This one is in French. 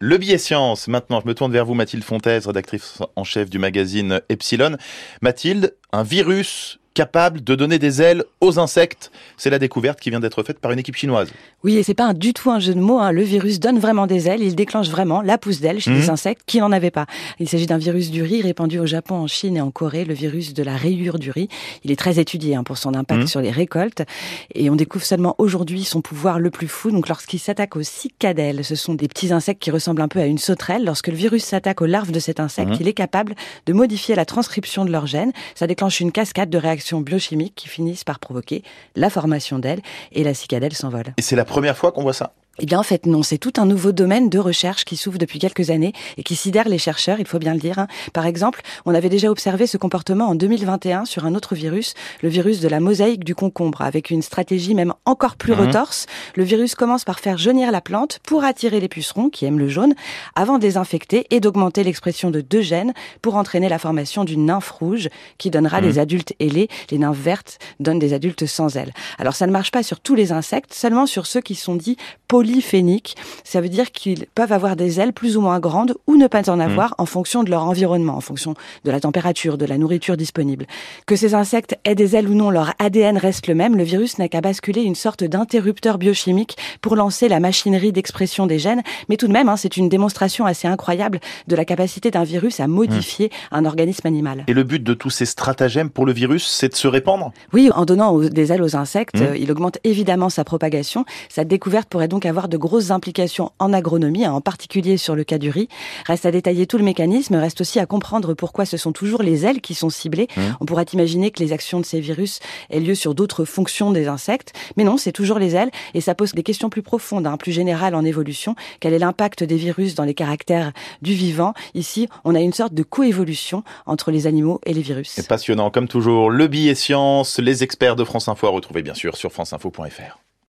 Le billet science. Maintenant, je me tourne vers vous, Mathilde Fontaise, rédactrice en chef du magazine Epsilon. Mathilde, un virus capable de donner des ailes aux insectes. C'est la découverte qui vient d'être faite par une équipe chinoise. Oui, et c'est pas du tout un jeu de mots. Hein. Le virus donne vraiment des ailes. Il déclenche vraiment la pousse d'ailes chez les mhm. insectes qui n'en avaient pas. Il s'agit d'un virus du riz répandu au Japon, en Chine et en Corée, le virus de la rayure du riz. Il est très étudié hein, pour son impact mhm. sur les récoltes. Et on découvre seulement aujourd'hui son pouvoir le plus fou. Donc lorsqu'il s'attaque aux cicadelles, ce sont des petits insectes qui ressemblent un peu à une sauterelle. Lorsque le virus s'attaque aux larves de cet insecte, mhm. il est capable de modifier la transcription de leurs gènes. Ça déclenche une cascade de réactions biochimiques qui finissent par provoquer la formation d'ailes et la cicadelle s'envole. Et c'est la première fois qu'on voit ça eh bien, en fait, non. C'est tout un nouveau domaine de recherche qui s'ouvre depuis quelques années et qui sidère les chercheurs, il faut bien le dire. Hein. Par exemple, on avait déjà observé ce comportement en 2021 sur un autre virus, le virus de la mosaïque du concombre, avec une stratégie même encore plus mmh. retorse. Le virus commence par faire jaunir la plante pour attirer les pucerons qui aiment le jaune, avant de les infecter et d'augmenter l'expression de deux gènes pour entraîner la formation d'une nymphe rouge qui donnera mmh. des adultes ailés. Les nymphes vertes donnent des adultes sans ailes. Alors, ça ne marche pas sur tous les insectes, seulement sur ceux qui sont dits polyphéniques. Ça veut dire qu'ils peuvent avoir des ailes plus ou moins grandes ou ne pas en hmm. avoir en fonction de leur environnement, en fonction de la température, de la nourriture disponible. Que ces insectes aient des ailes ou non, leur ADN reste le même. Le virus n'a qu'à basculer une sorte d'interrupteur biochimique pour lancer la machinerie d'expression des gènes. Mais tout de même, hein, c'est une démonstration assez incroyable de la capacité d'un virus à modifier hmm. un organisme animal. Et le but de tous ces stratagèmes pour le virus, c'est de se répandre? Oui, en donnant des ailes aux insectes, hmm. il augmente évidemment sa propagation. Sa découverte pourrait donc avoir de grosses implications en agronomie, hein, en particulier sur le cas du riz. Reste à détailler tout le mécanisme, reste aussi à comprendre pourquoi ce sont toujours les ailes qui sont ciblées. Mmh. On pourrait imaginer que les actions de ces virus aient lieu sur d'autres fonctions des insectes, mais non, c'est toujours les ailes et ça pose des questions plus profondes, hein, plus générales en évolution. Quel est l'impact des virus dans les caractères du vivant? Ici, on a une sorte de coévolution entre les animaux et les virus. C'est passionnant, comme toujours. Le billet science, les experts de France Info à retrouver bien sûr sur franceinfo.fr.